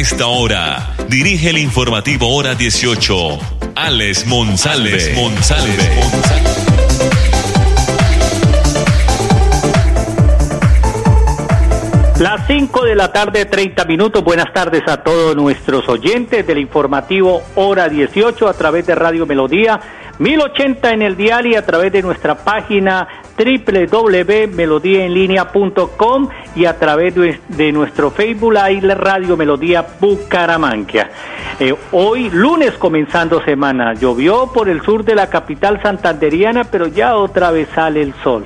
Esta hora, dirige el informativo Hora 18, Alex Monsalve. Alex Monsalve. Las 5 de la tarde, 30 minutos. Buenas tardes a todos nuestros oyentes del informativo Hora 18 a través de Radio Melodía, 1080 en el dial y a través de nuestra página www.melodiaenlinea.com y a través de, nuestro Facebook Live Radio Melodía Bucaramanga. Eh, hoy lunes comenzando semana, llovió por el sur de la capital santanderiana, pero ya otra vez sale el sol.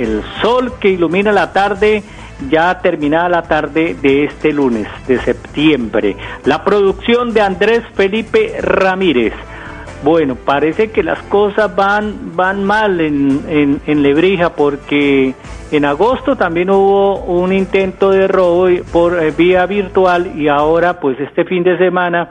El sol que ilumina la tarde ya terminada la tarde de este lunes de septiembre. La producción de Andrés Felipe Ramírez. Bueno, parece que las cosas van, van mal en, en, Lebrija porque en agosto también hubo un intento de robo por eh, vía virtual y ahora pues este fin de semana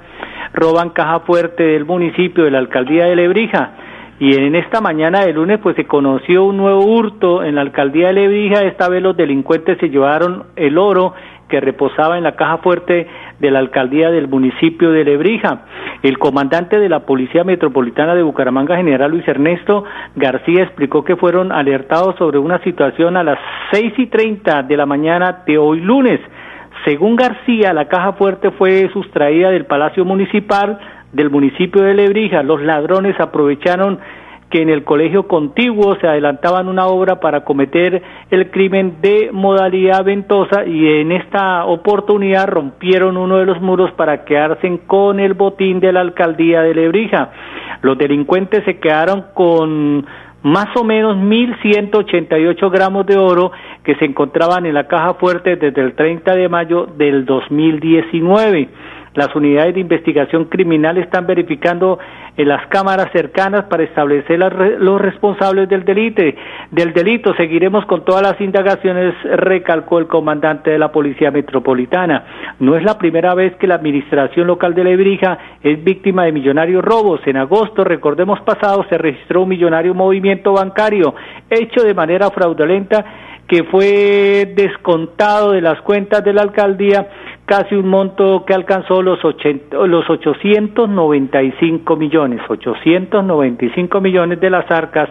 roban caja fuerte del municipio de la alcaldía de Lebrija. Y en esta mañana de lunes pues se conoció un nuevo hurto en la alcaldía de Lebrija, esta vez los delincuentes se llevaron el oro que reposaba en la caja fuerte de la alcaldía del municipio de Lebrija. El comandante de la Policía Metropolitana de Bucaramanga, general Luis Ernesto García, explicó que fueron alertados sobre una situación a las seis y treinta de la mañana de hoy lunes. Según García, la caja fuerte fue sustraída del Palacio Municipal del municipio de Lebrija, los ladrones aprovecharon que en el colegio contiguo se adelantaban una obra para cometer el crimen de modalidad ventosa y en esta oportunidad rompieron uno de los muros para quedarse con el botín de la alcaldía de Lebrija. Los delincuentes se quedaron con más o menos 1.188 gramos de oro que se encontraban en la caja fuerte desde el 30 de mayo del 2019. Las unidades de investigación criminal están verificando en las cámaras cercanas para establecer los responsables del delito. Del delito seguiremos con todas las indagaciones, recalcó el comandante de la Policía Metropolitana. No es la primera vez que la administración local de Lebrija es víctima de millonarios robos. En agosto, recordemos pasado, se registró un millonario movimiento bancario hecho de manera fraudulenta que fue descontado de las cuentas de la alcaldía casi un monto que alcanzó los, los 895 millones, 895 millones de las arcas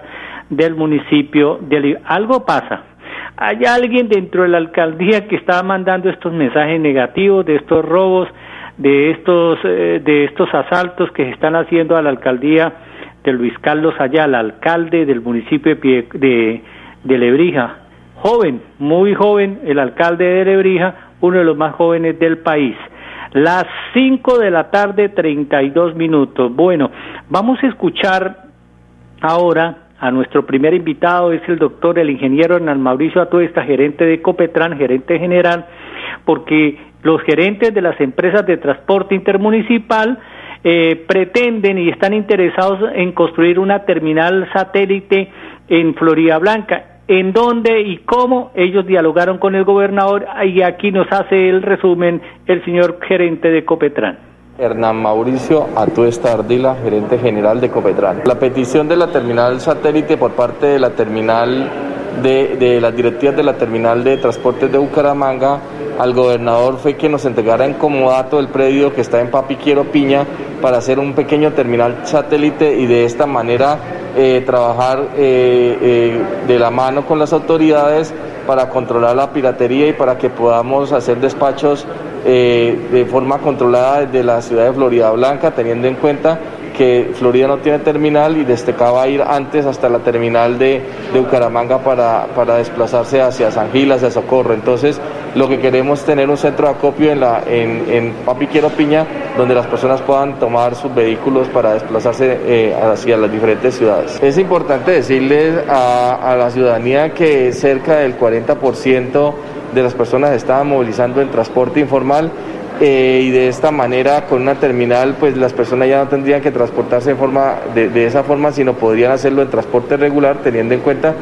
del municipio de Algo pasa. Hay alguien dentro de la alcaldía que está mandando estos mensajes negativos de estos robos, de estos, eh, de estos asaltos que se están haciendo a la alcaldía de Luis Carlos Ayala, alcalde del municipio de, de Lebrija. Joven, muy joven, el alcalde de Lebrija, uno de los más jóvenes del país. Las 5 de la tarde, 32 minutos. Bueno, vamos a escuchar ahora a nuestro primer invitado, es el doctor, el ingeniero Hernán Mauricio Atuesta, gerente de Copetran, gerente general, porque los gerentes de las empresas de transporte intermunicipal eh, pretenden y están interesados en construir una terminal satélite en Florida Blanca en dónde y cómo ellos dialogaron con el gobernador y aquí nos hace el resumen el señor gerente de Copetran. Hernán Mauricio Atuesta Ardila, gerente general de Copetran. La petición de la terminal satélite por parte de la terminal de, de las directivas de la terminal de transportes de Bucaramanga al gobernador fue que nos entregara en comodato el predio que está en Papiquiero Piña para hacer un pequeño terminal satélite y de esta manera eh, trabajar eh, eh, de la mano con las autoridades para controlar la piratería y para que podamos hacer despachos de forma controlada desde la ciudad de Florida Blanca, teniendo en cuenta que Florida no tiene terminal y destacaba ir antes hasta la terminal de, de Bucaramanga para, para, desplazarse hacia San Gil, hacia Socorro. Entonces, lo que queremos es tener un centro de acopio en, la, en, en Papiquero Piña donde las personas puedan tomar sus vehículos para desplazarse eh, hacia las diferentes ciudades. Es importante decirles a, a la ciudadanía que cerca del 40% de las personas estaban movilizando el transporte informal eh, y de esta manera con una terminal pues las personas ya no tendrían que transportarse de, forma, de, esa forma sino podrían hacerlo en transporte regular teniendo en cuenta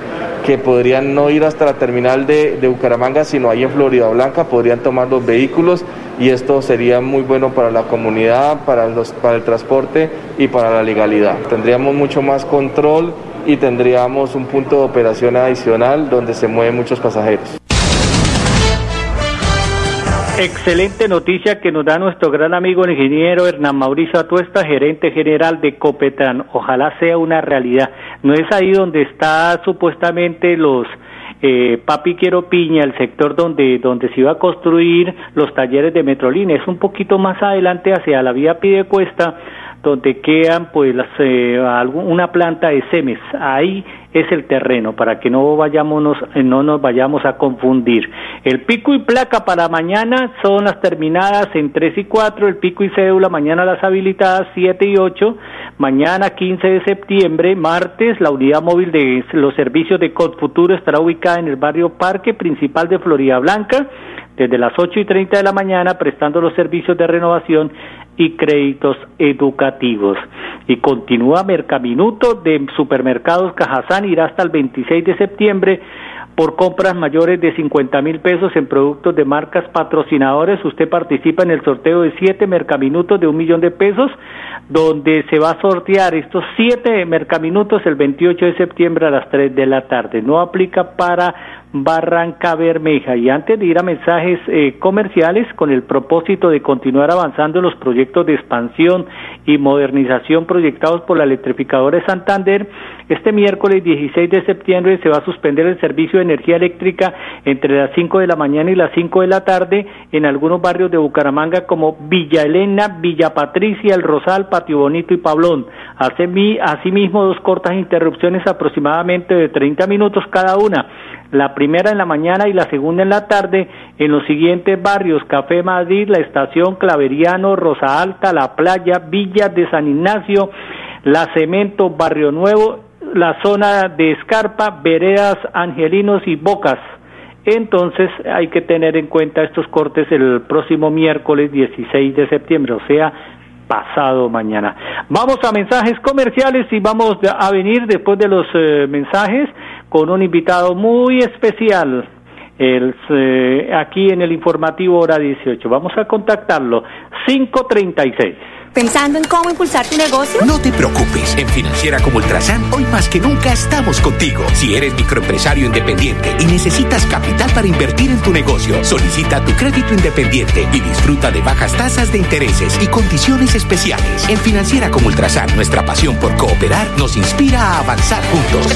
que podrían no ir hasta la terminal de, de Bucaramanga sino ahí en Florida Blanca podrían tomar los vehículos y esto sería muy bueno para la comunidad, para, los, para el transporte y para la legalidad. Tendríamos mucho más control y tendríamos un punto de operación adicional donde se mueven muchos pasajeros. Excelente noticia que nos da nuestro gran amigo el ingeniero Hernán Mauricio Atuesta, gerente general de Copetran. Ojalá sea una realidad. No es ahí donde está supuestamente los eh, Papi Quiero Piña, el sector donde, donde se iba a construir los talleres de Metrolina. Es un poquito más adelante hacia la vía Pidecuesta donde quedan pues las, eh, una planta de semes. Ahí es el terreno para que no vayamos eh, no nos vayamos a confunir. El pico y placa para mañana son las terminadas en 3 y 4, el pico y cédula mañana las habilitadas 7 y 8, mañana 15 de septiembre, martes, la unidad móvil de los servicios de COD Futuro estará ubicada en el barrio Parque Principal de Florida Blanca desde las 8 y 30 de la mañana prestando los servicios de renovación y créditos educativos. Y continúa Mercaminuto de Supermercados Cajazán, irá hasta el 26 de septiembre por compras mayores de 50 mil pesos en productos de marcas patrocinadores. Usted participa en el sorteo de siete mercaminutos de un millón de pesos, donde se va a sortear estos siete mercaminutos el 28 de septiembre a las 3 de la tarde. No aplica para Barranca Bermeja. Y antes de ir a mensajes eh, comerciales, con el propósito de continuar avanzando en los proyectos de expansión y modernización proyectados por la electrificadora de Santander, este miércoles 16 de septiembre se va a suspender el servicio de energía eléctrica entre las 5 de la mañana y las 5 de la tarde en algunos barrios de Bucaramanga como Villa Elena, Villa Patricia, El Rosal, Patio Bonito y Pablón. Asimismo, dos cortas interrupciones aproximadamente de 30 minutos cada una la primera en la mañana y la segunda en la tarde en los siguientes barrios, Café Madrid, La Estación, Claveriano, Rosa Alta, La Playa, Villa de San Ignacio, La Cemento, Barrio Nuevo, la zona de Escarpa, Veredas, Angelinos y Bocas. Entonces hay que tener en cuenta estos cortes el próximo miércoles 16 de septiembre, o sea, pasado mañana. Vamos a mensajes comerciales y vamos a venir después de los eh, mensajes con un invitado muy especial. El, eh, aquí en el informativo hora 18. Vamos a contactarlo. 536. ¿Pensando en cómo impulsar tu negocio? No te preocupes. En Financiera como Ultrasan, hoy más que nunca estamos contigo. Si eres microempresario independiente y necesitas capital para invertir en tu negocio, solicita tu crédito independiente y disfruta de bajas tasas de intereses y condiciones especiales. En Financiera como Ultrasan, nuestra pasión por cooperar nos inspira a avanzar juntos.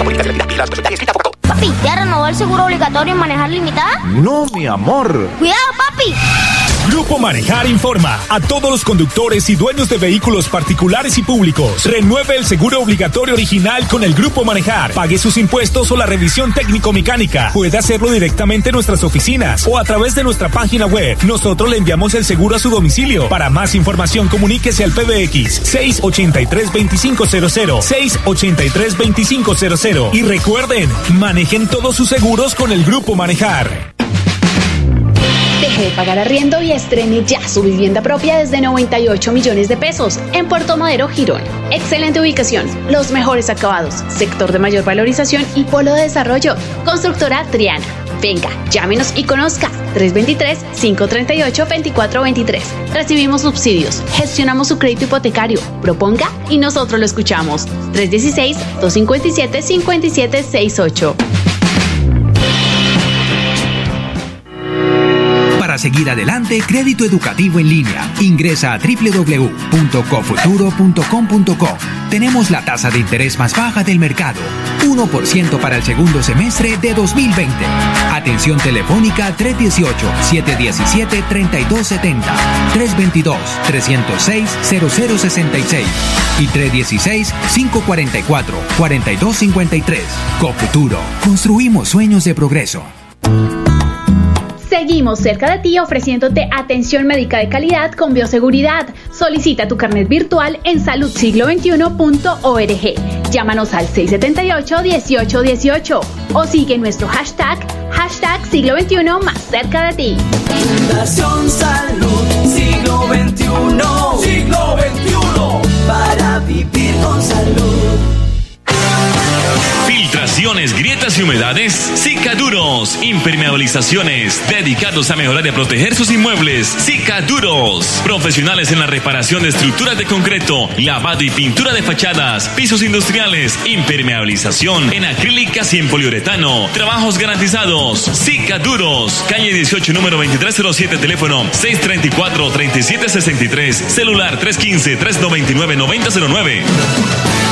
Papi, ¿ya renovó el seguro obligatorio y manejar limitada? No, mi amor. Cuidado, papi. Grupo Manejar informa a todos los conductores y dueños de vehículos particulares y públicos. Renueve el seguro obligatorio original con el Grupo Manejar. Pague sus impuestos o la revisión técnico-mecánica. Puede hacerlo directamente en nuestras oficinas o a través de nuestra página web. Nosotros le enviamos el seguro a su domicilio. Para más información, comuníquese al PBX 683-2500. 683-2500. Y recuerden, manejen todos sus seguros con el Grupo Manejar. Deje de pagar arriendo y estrene ya su vivienda propia desde 98 millones de pesos en Puerto Madero, Girón. Excelente ubicación, los mejores acabados, sector de mayor valorización y polo de desarrollo. Constructora Triana. Venga, llámenos y conozca 323-538-2423. Recibimos subsidios, gestionamos su crédito hipotecario, proponga y nosotros lo escuchamos. 316-257-5768. Seguir adelante, crédito educativo en línea. Ingresa a www.cofuturo.com.co. Tenemos la tasa de interés más baja del mercado. 1% para el segundo semestre de 2020. Atención telefónica 318-717-3270. 322-306-0066. Y 316-544-4253. Cofuturo. Construimos sueños de progreso. Seguimos cerca de ti ofreciéndote atención médica de calidad con bioseguridad. Solicita tu carnet virtual en saludsiglo21.org. Llámanos al 678-1818 o sigue nuestro hashtag, hashtag siglo XXI más cerca de ti. Fundación Salud Siglo XXI. Siglo XXI. Para vivir con salud. Filtraciones, grietas y humedades, Cicaduros. Impermeabilizaciones, dedicados a mejorar y a proteger sus inmuebles. Cicaduros. Profesionales en la reparación de estructuras de concreto, lavado y pintura de fachadas, pisos industriales, impermeabilización en acrílicas y en poliuretano. Trabajos garantizados. Cicaduros. Calle 18, número 2307, teléfono 634-3763, celular 315-399-9009.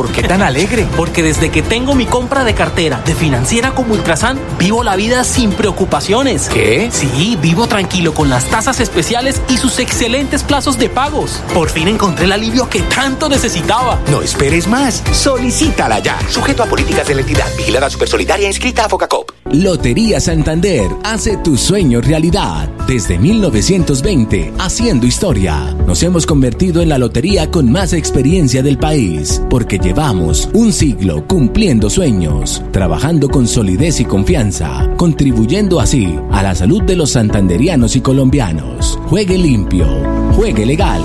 ¿Por qué tan alegre? Porque desde que tengo mi compra de cartera de financiera como Ultrasan, vivo la vida sin preocupaciones. ¿Qué? Sí, vivo tranquilo con las tasas especiales y sus excelentes plazos de pagos. Por fin encontré el alivio que tanto necesitaba. No esperes más. Solicítala ya. Sujeto a políticas de la entidad. Vigilada Supersolidaria inscrita a Focacop. Lotería Santander hace tu sueño realidad. Desde 1920, haciendo historia. Nos hemos convertido en la lotería con más experiencia del país. Porque llevamos un siglo cumpliendo sueños, trabajando con solidez y confianza, contribuyendo así a la salud de los santanderianos y colombianos. Juegue limpio, juegue legal.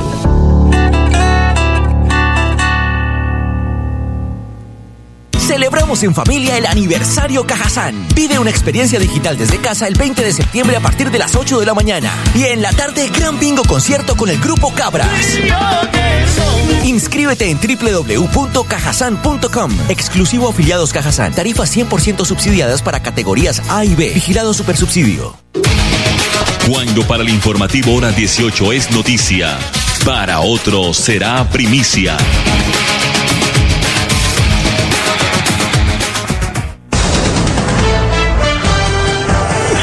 En familia el aniversario Cajazán. Vive una experiencia digital desde casa el 20 de septiembre a partir de las 8 de la mañana. Y en la tarde, gran bingo concierto con el grupo Cabras. Inscríbete en www.cajasan.com. Exclusivo afiliados Cajazán. Tarifas 100% subsidiadas para categorías A y B. Vigilado Supersubsidio. Cuando para el informativo hora 18 es noticia, para otro será primicia.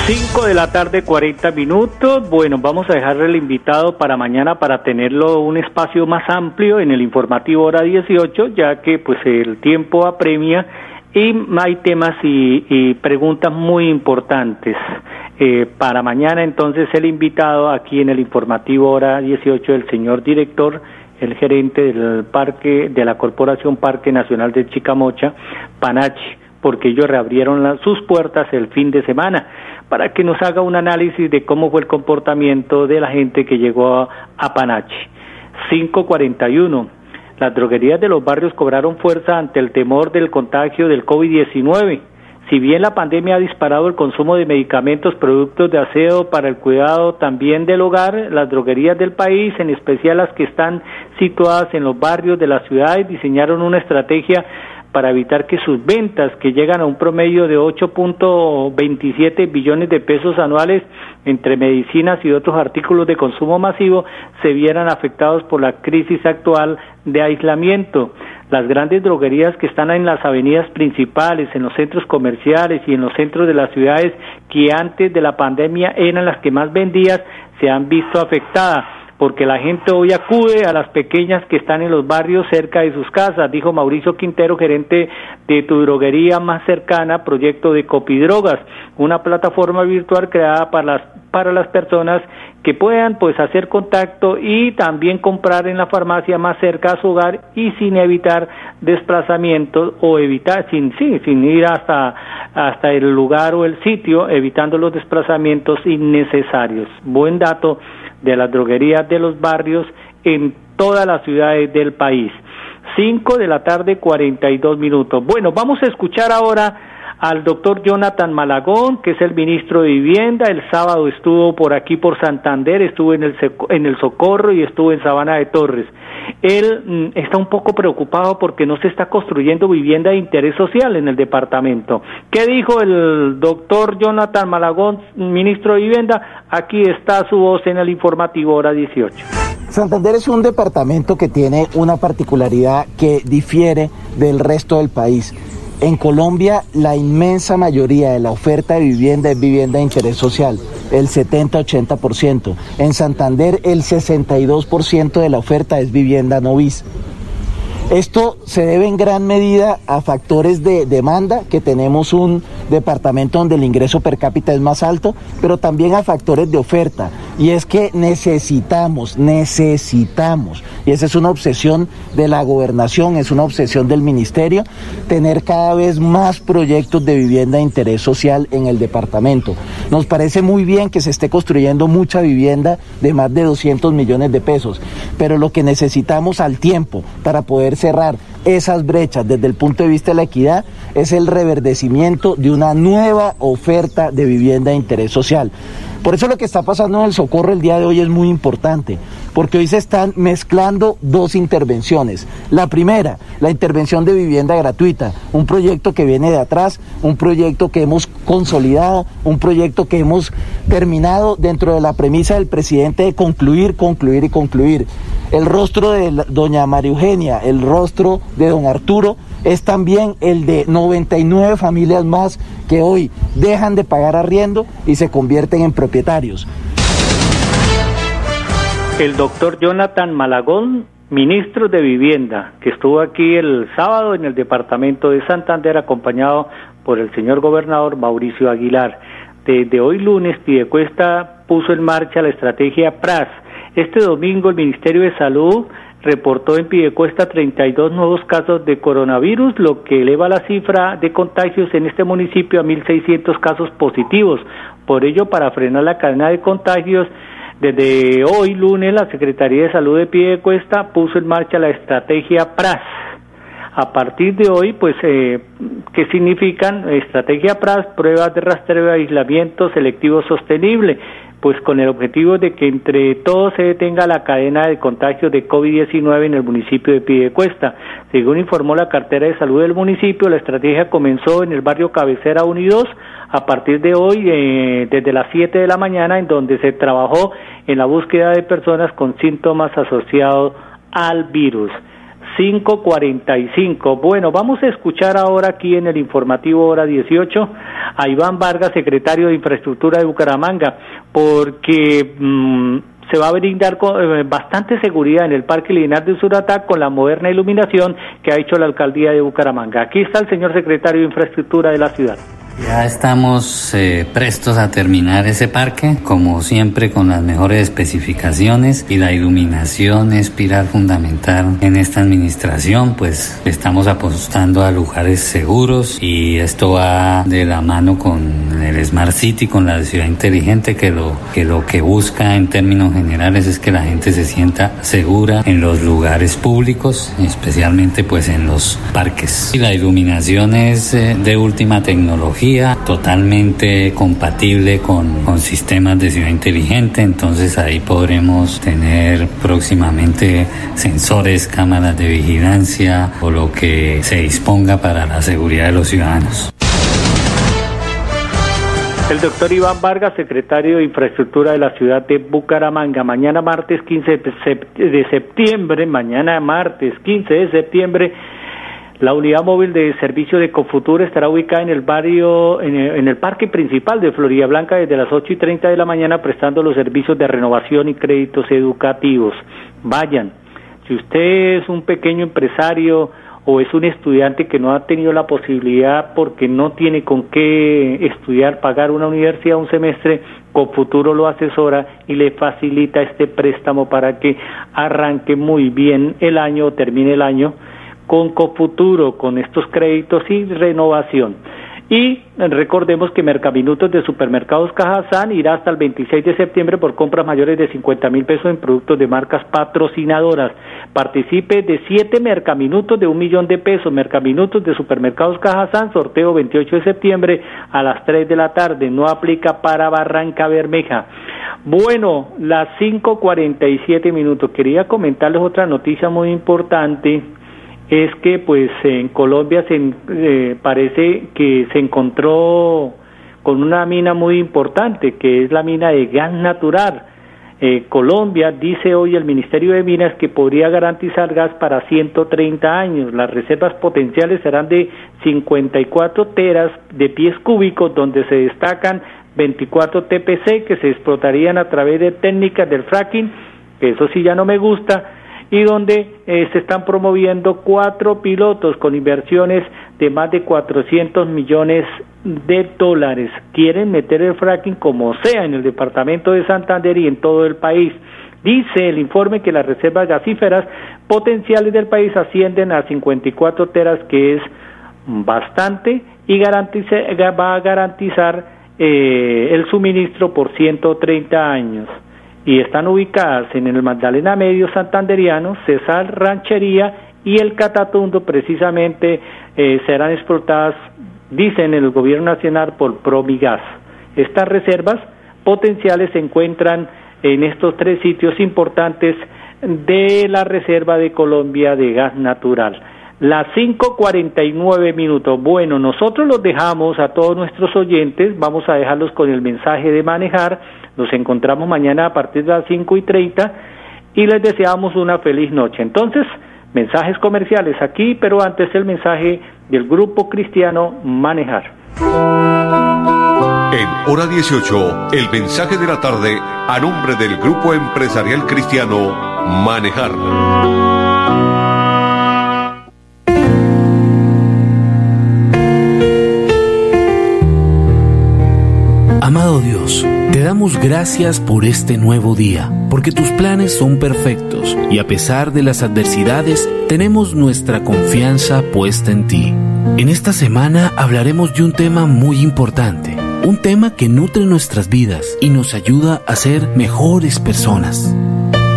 5 de la tarde, 40 minutos. Bueno, vamos a dejarle el invitado para mañana para tenerlo un espacio más amplio en el informativo hora 18, ya que pues el tiempo apremia y hay temas y, preguntas muy importantes. Eh, para mañana entonces el invitado aquí en el informativo hora 18, el señor director, el gerente del parque, de la Corporación Parque Nacional de Chicamocha, Panachi porque ellos reabrieron sus puertas el fin de semana para que nos haga un análisis de cómo fue el comportamiento de la gente que llegó a, a Panachi. 541. Las droguerías de los barrios cobraron fuerza ante el temor del contagio del COVID-19. Si bien la pandemia ha disparado el consumo de medicamentos, productos de aseo para el cuidado también del hogar, las droguerías del país, en especial las que están situadas en los barrios de las ciudades, diseñaron una estrategia para evitar que sus ventas, que llegan a un promedio de 8.27 billones de pesos anuales entre medicinas y otros artículos de consumo masivo, se vieran afectados por la crisis actual de aislamiento. Las grandes droguerías que están en las avenidas principales, en los centros comerciales y en los centros de las ciudades que antes de la pandemia eran las que más vendían, se han visto afectadas porque la gente hoy acude a las pequeñas que están en los barrios cerca de sus casas, dijo Mauricio Quintero, gerente de tu droguería más cercana, proyecto de Copidrogas, una plataforma virtual creada para las para las personas que puedan pues hacer contacto y también comprar en la farmacia más cerca a su hogar y sin evitar desplazamientos o evitar sin sí, sin ir hasta hasta el lugar o el sitio evitando los desplazamientos innecesarios. Buen dato de las droguerías de los barrios en todas las ciudades del país. 5 de la tarde, 42 minutos. Bueno, vamos a escuchar ahora al doctor Jonathan Malagón, que es el ministro de Vivienda. El sábado estuvo por aquí, por Santander, estuvo en el, en el Socorro y estuvo en Sabana de Torres. Él mm, está un poco preocupado porque no se está construyendo vivienda de interés social en el departamento. ¿Qué dijo el doctor Jonathan Malagón, ministro de Vivienda? Aquí está su voz en el informativo hora 18. Santander es un departamento que tiene una particularidad que difiere del resto del país. En Colombia la inmensa mayoría de la oferta de vivienda es vivienda de interés social, el 70-80%. En Santander el 62% de la oferta es vivienda novis. Esto se debe en gran medida a factores de demanda, que tenemos un departamento donde el ingreso per cápita es más alto, pero también a factores de oferta. Y es que necesitamos, necesitamos, y esa es una obsesión de la gobernación, es una obsesión del ministerio, tener cada vez más proyectos de vivienda de interés social en el departamento. Nos parece muy bien que se esté construyendo mucha vivienda de más de 200 millones de pesos, pero lo que necesitamos al tiempo para poder cerrar esas brechas desde el punto de vista de la equidad es el reverdecimiento de una nueva oferta de vivienda de interés social. Por eso lo que está pasando en el socorro el día de hoy es muy importante, porque hoy se están mezclando dos intervenciones. La primera, la intervención de vivienda gratuita, un proyecto que viene de atrás, un proyecto que hemos consolidado, un proyecto que hemos terminado dentro de la premisa del presidente de concluir, concluir y concluir. El rostro de doña María Eugenia, el rostro de don Arturo, es también el de 99 familias más que hoy dejan de pagar arriendo y se convierten en propietarios. El doctor Jonathan Malagón, ministro de Vivienda, que estuvo aquí el sábado en el departamento de Santander acompañado por el señor gobernador Mauricio Aguilar. Desde hoy lunes, Piedecuesta puso en marcha la estrategia PRAS. Este domingo el Ministerio de Salud reportó en Pidecuesta 32 nuevos casos de coronavirus, lo que eleva la cifra de contagios en este municipio a 1.600 casos positivos. Por ello, para frenar la cadena de contagios, desde hoy lunes la Secretaría de Salud de Piedecuesta puso en marcha la estrategia PRAS. A partir de hoy, pues, eh, ¿qué significan? Estrategia PRAS, pruebas de rastreo de aislamiento selectivo sostenible pues con el objetivo de que entre todos se detenga la cadena de contagio de COVID-19 en el municipio de Piedecuesta. Según informó la cartera de salud del municipio, la estrategia comenzó en el barrio Cabecera Unidos a partir de hoy, eh, desde las 7 de la mañana, en donde se trabajó en la búsqueda de personas con síntomas asociados al virus. 545. Bueno, vamos a escuchar ahora aquí en el informativo hora 18 a Iván Vargas, secretario de Infraestructura de Bucaramanga, porque mm, se va a brindar eh, bastante seguridad en el Parque Lineal de Suratá con la moderna iluminación que ha hecho la alcaldía de Bucaramanga. Aquí está el señor secretario de Infraestructura de la ciudad. Ya estamos eh, prestos a terminar ese parque, como siempre con las mejores especificaciones y la iluminación es pilar fundamental en esta administración, pues estamos apostando a lugares seguros y esto va de la mano con el Smart City, con la ciudad inteligente, que lo que, lo que busca en términos generales es que la gente se sienta segura en los lugares públicos, especialmente pues en los parques. Y la iluminación es eh, de última tecnología totalmente compatible con, con sistemas de ciudad inteligente, entonces ahí podremos tener próximamente sensores, cámaras de vigilancia o lo que se disponga para la seguridad de los ciudadanos. El doctor Iván Vargas, secretario de Infraestructura de la ciudad de Bucaramanga. Mañana martes 15 de septiembre, mañana martes 15 de septiembre, la unidad móvil de servicio de Confuturo estará ubicada en el barrio, en el, parque principal de Florida Blanca desde las 8 y 30 de la mañana prestando los servicios de renovación y créditos educativos. Vayan. Si usted es un pequeño empresario o es un estudiante que no ha tenido la posibilidad porque no tiene con qué estudiar, pagar una universidad un semestre, Confuturo lo asesora y le facilita este préstamo para que arranque muy bien el año termine el año con Cofuturo, con estos créditos y renovación. Y recordemos que Mercaminutos de Supermercados Cajazán irá hasta el 26 de septiembre por compras mayores de 50 mil pesos en productos de marcas patrocinadoras. Participe de 7 Mercaminutos de un millón de pesos. Mercaminutos de Supermercados Cajazán, sorteo 28 de septiembre a las 3 de la tarde. No aplica para Barranca Bermeja. Bueno, las 5.47 minutos. Quería comentarles otra noticia muy importante es que pues en Colombia se eh, parece que se encontró con una mina muy importante que es la mina de gas natural. Eh, Colombia dice hoy el Ministerio de Minas que podría garantizar gas para 130 años. Las reservas potenciales serán de 54 teras de pies cúbicos, donde se destacan 24 TPC que se explotarían a través de técnicas del fracking, eso sí ya no me gusta, y donde eh, se están promoviendo cuatro pilotos con inversiones de más de 400 millones de dólares. Quieren meter el fracking como sea en el departamento de Santander y en todo el país. Dice el informe que las reservas gasíferas potenciales del país ascienden a 54 teras, que es bastante, y va a garantizar eh, el suministro por 130 años. Y están ubicadas en el Magdalena Medio Santanderiano, Cesar Ranchería y el Catatundo, precisamente eh, serán explotadas, dicen el Gobierno Nacional, por Promigas. Estas reservas potenciales se encuentran en estos tres sitios importantes de la Reserva de Colombia de Gas Natural. Las 5.49 minutos. Bueno, nosotros los dejamos a todos nuestros oyentes, vamos a dejarlos con el mensaje de manejar. Nos encontramos mañana a partir de las 5 y 30 y les deseamos una feliz noche. Entonces, mensajes comerciales aquí, pero antes el mensaje del grupo cristiano Manejar. En hora 18, el mensaje de la tarde a nombre del grupo empresarial cristiano Manejar. Gracias por este nuevo día, porque tus planes son perfectos y a pesar de las adversidades, tenemos nuestra confianza puesta en ti. En esta semana hablaremos de un tema muy importante un tema que nutre nuestras vidas y nos ayuda a ser mejores personas.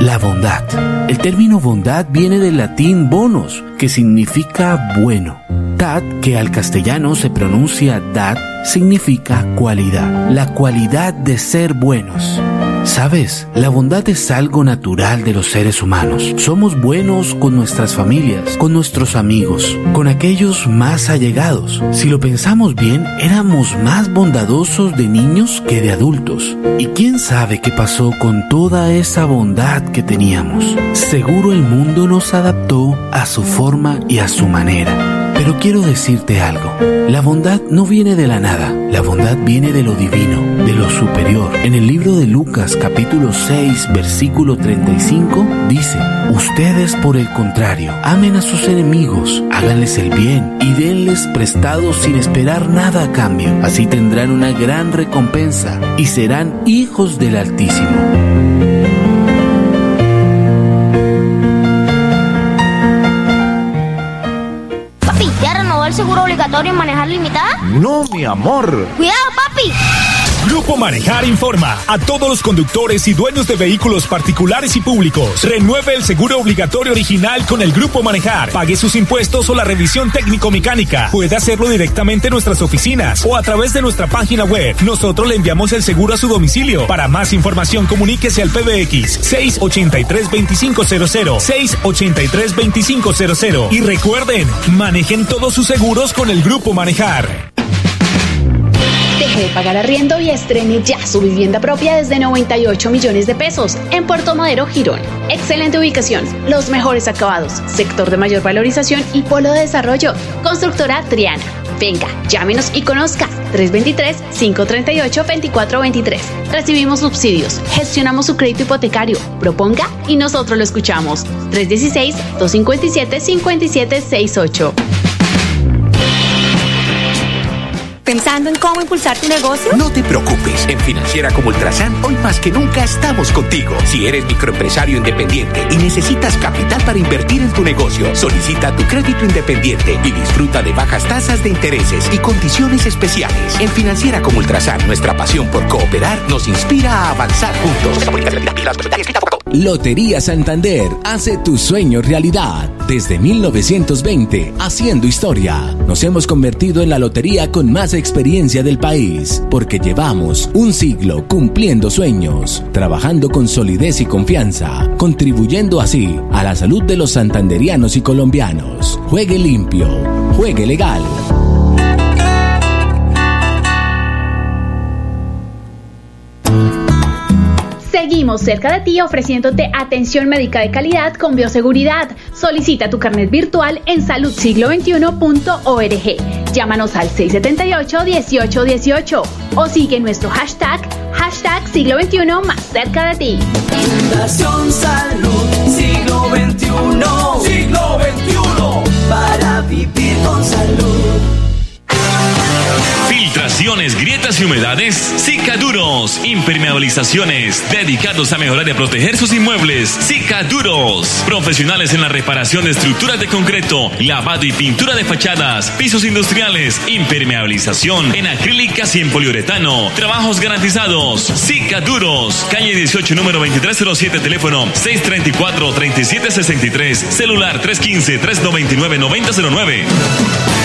La bondad. El término bondad viene del latín bonus, que significa bueno. Dat, que al castellano se pronuncia dat, significa cualidad. La cualidad de ser buenos. Sabes, la bondad es algo natural de los seres humanos. Somos buenos con nuestras familias, con nuestros amigos, con aquellos más allegados. Si lo pensamos bien, éramos más bondadosos de niños que de adultos. ¿Y quién sabe qué pasó con toda esa bondad que teníamos? Seguro el mundo nos adaptó a su forma y a su manera. Pero quiero decirte algo, la bondad no viene de la nada, la bondad viene de lo divino, de lo superior. En el libro de Lucas capítulo 6 versículo 35 dice, ustedes por el contrario, amen a sus enemigos, háganles el bien y denles prestados sin esperar nada a cambio. Así tendrán una gran recompensa y serán hijos del Altísimo. Obligatorio manejar limitada? No, mi amor. Cuidado, papi. Grupo Manejar informa a todos los conductores y dueños de vehículos particulares y públicos. Renueve el seguro obligatorio original con el Grupo Manejar. Pague sus impuestos o la revisión técnico-mecánica. Puede hacerlo directamente en nuestras oficinas o a través de nuestra página web. Nosotros le enviamos el seguro a su domicilio. Para más información, comuníquese al PBX 683-2500. 683-2500. Y recuerden, manejen todos sus seguros con el Grupo Manejar. Deje de pagar arriendo y estrene ya su vivienda propia desde 98 millones de pesos en Puerto Madero, Girón. Excelente ubicación, los mejores acabados, sector de mayor valorización y polo de desarrollo. Constructora Triana. Venga, llámenos y conozca 323-538-2423. Recibimos subsidios, gestionamos su crédito hipotecario, proponga y nosotros lo escuchamos. 316-257-5768. ¿Pensando en cómo impulsar tu negocio? No te preocupes. En Financiera como Ultrasan, hoy más que nunca estamos contigo. Si eres microempresario independiente y necesitas capital para invertir en tu negocio, solicita tu crédito independiente y disfruta de bajas tasas de intereses y condiciones especiales. En Financiera como Ultrasan, nuestra pasión por cooperar nos inspira a avanzar juntos. Lotería Santander hace tu sueño realidad. Desde 1920, haciendo historia, nos hemos convertido en la lotería con más experiencia del país, porque llevamos un siglo cumpliendo sueños, trabajando con solidez y confianza, contribuyendo así a la salud de los santanderianos y colombianos. Juegue limpio, juegue legal. Seguimos cerca de ti ofreciéndote atención médica de calidad con bioseguridad. Solicita tu carnet virtual en saludsiglo21.org. Llámanos al 678-1818 o sigue nuestro hashtag, hashtag siglo XXI más cerca de ti. Fundación Salud Siglo XXI. Siglo XXI. Para vivir con salud. Filtraciones, grietas y humedades, Cicaduros. Impermeabilizaciones, dedicados a mejorar y a proteger sus inmuebles. Cicaduros. Profesionales en la reparación de estructuras de concreto, lavado y pintura de fachadas, pisos industriales, impermeabilización en acrílicas y en poliuretano. Trabajos garantizados. Cicaduros. Calle 18, número 2307, teléfono 634-3763, celular 315-399-9009.